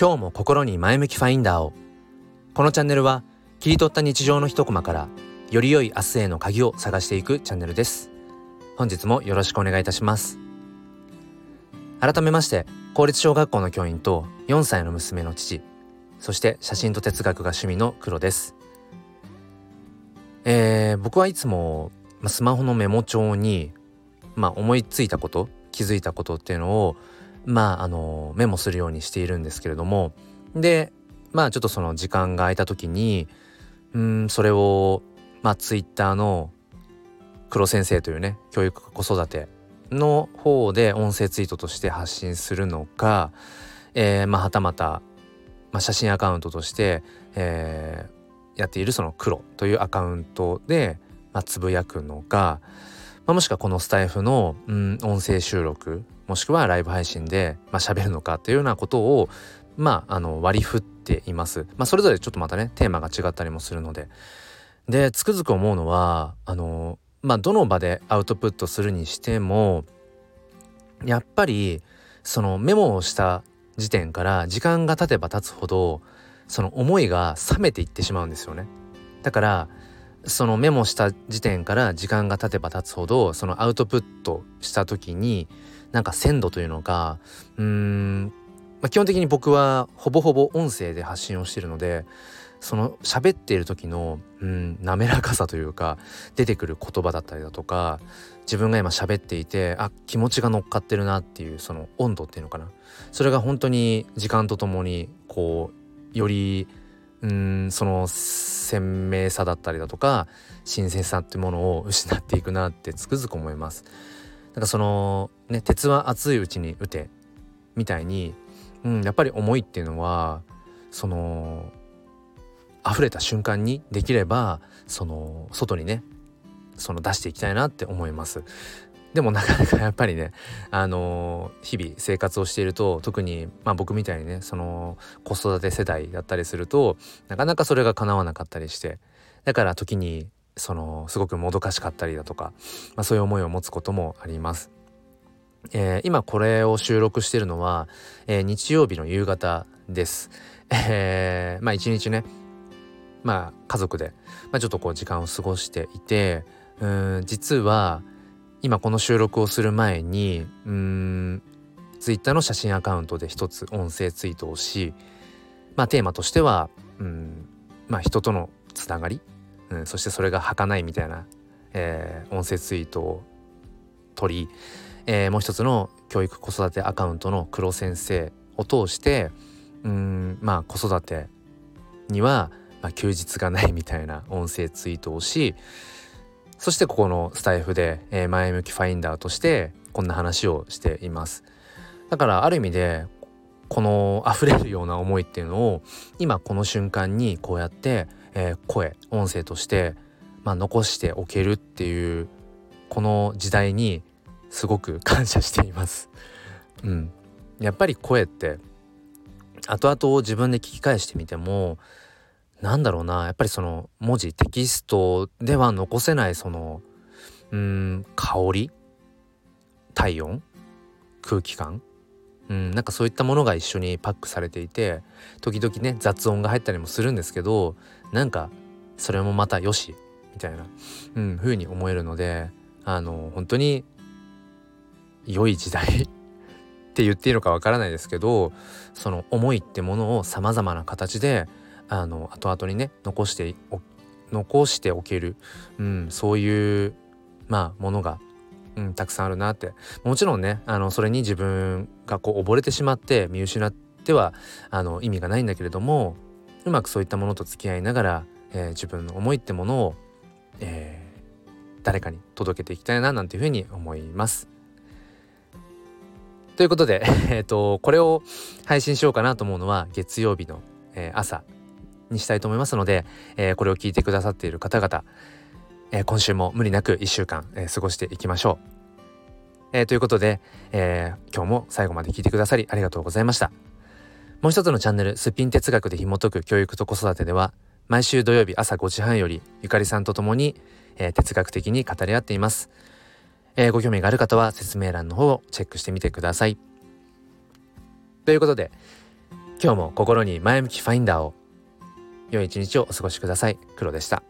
今日も心に前向きファインダーを。このチャンネルは切り取った日常の一コマからより良い明日への鍵を探していくチャンネルです。本日もよろしくお願いいたします。改めまして公立小学校の教員と4歳の娘の父そして写真と哲学が趣味の黒です。えー、僕はいつもスマホのメモ帳にまあ思いついたこと気づいたことっていうのをまああのメモするようにしているんですけれども。でまあちょっとその時間が空いた時にうんそれをまあツイッターの黒先生というね教育子育ての方で音声ツイートとして発信するのか、えー、まあはたまた、まあ、写真アカウントとして、えー、やっているその黒というアカウントで、まあ、つぶやくのか、まあ、もしくはこのスタイフの、うん、音声収録もしくはライブ配信で、まあ、喋るのかというようなことを、まあ、あの割り振っています。まあ、それぞれちょっとまたねテーマが違ったりもするので。でつくづく思うのはあのまあどの場でアウトプットするにしてもやっぱりそのメモをした時点から時間が経てば経つほどその思いが冷めていってしまうんですよね。だからそのメモした時点から時間が経てば経つほどそのアウトプットした時になんか鮮度というのがうーん、まあ、基本的に僕はほぼほぼ音声で発信をしているのでその喋っている時の、うん、滑らかさというか出てくる言葉だったりだとか自分が今喋っていてあ気持ちが乗っかってるなっていうその温度っていうのかなそれが本当に時間とともにこうよりうんその鮮明さだったりだとか新鮮さってものを失っていくなってつくづく思います。なんかそのね鉄は熱いうちに打てみたいに、うん、やっぱり思いっていうのはその溢れた瞬間にできればその外にねその出していきたいなって思います。でもなかなかやっぱりねあの日々生活をしていると特にまあ僕みたいにねその子育て世代だったりするとなかなかそれが叶わなかったりしてだから時にそのすごくもどかしかったりだとか、まあ、そういう思いを持つこともあります。えー、今これを収録しているのは、えー、日曜日の夕方です。えー、まあ一日ねまあ家族で、まあ、ちょっとこう時間を過ごしていてうん実は今この収録をする前にうんツイッターの写真アカウントで一つ音声ツイートをしまあテーマとしてはうんまあ人とのつながり、うん、そしてそれが儚いみたいな、えー、音声ツイートを取り、えー、もう一つの教育子育てアカウントの黒先生を通してうんまあ子育てにはまあ、休日がないみたいな音声ツイートをしそしてここのスタイフで、えー、前向きファインダーとしてこんな話をしています。だからある意味でこの溢れるような思いっていうのを今この瞬間にこうやって、えー、声音声として、まあ、残しておけるっていうこの時代にすごく感謝しています。うん、やっぱり声って後々自分で聞き返してみてもなんだろうなやっぱりその文字テキストでは残せないそのうん香り体温空気感うんなんかそういったものが一緒にパックされていて時々ね雑音が入ったりもするんですけどなんかそれもまたよしみたいな、うん、風に思えるのであの本当に良い時代 って言っていいのかわからないですけどその思いってものをさまざまな形であの後々にね残して残しておける、うん、そういうまあものが、うん、たくさんあるなってもちろんねあのそれに自分がこう溺れてしまって見失ってはあの意味がないんだけれどもうまくそういったものと付き合いながら、えー、自分の思いってものを、えー、誰かに届けていきたいななんていうふうに思います。ということで、えーと、これを配信しようかなと思うのは月曜日の、えー、朝にしたいと思いますので、えー、これを聞いてくださっている方々、えー、今週も無理なく1週間、えー、過ごしていきましょう。えということで、え今日も最後まで聞いてくださりありがとうございました。もう一つのチャンネル「すっぴん哲学」で紐解く教育と子育てでは毎週土曜日朝5時半よりゆかりさんと共に、え哲学的に語り合っています。えご興味がある方は説明欄の方をチェックしてみてください。ということで今日も心に前向きファインダーを良い一日をお過ごしください黒でした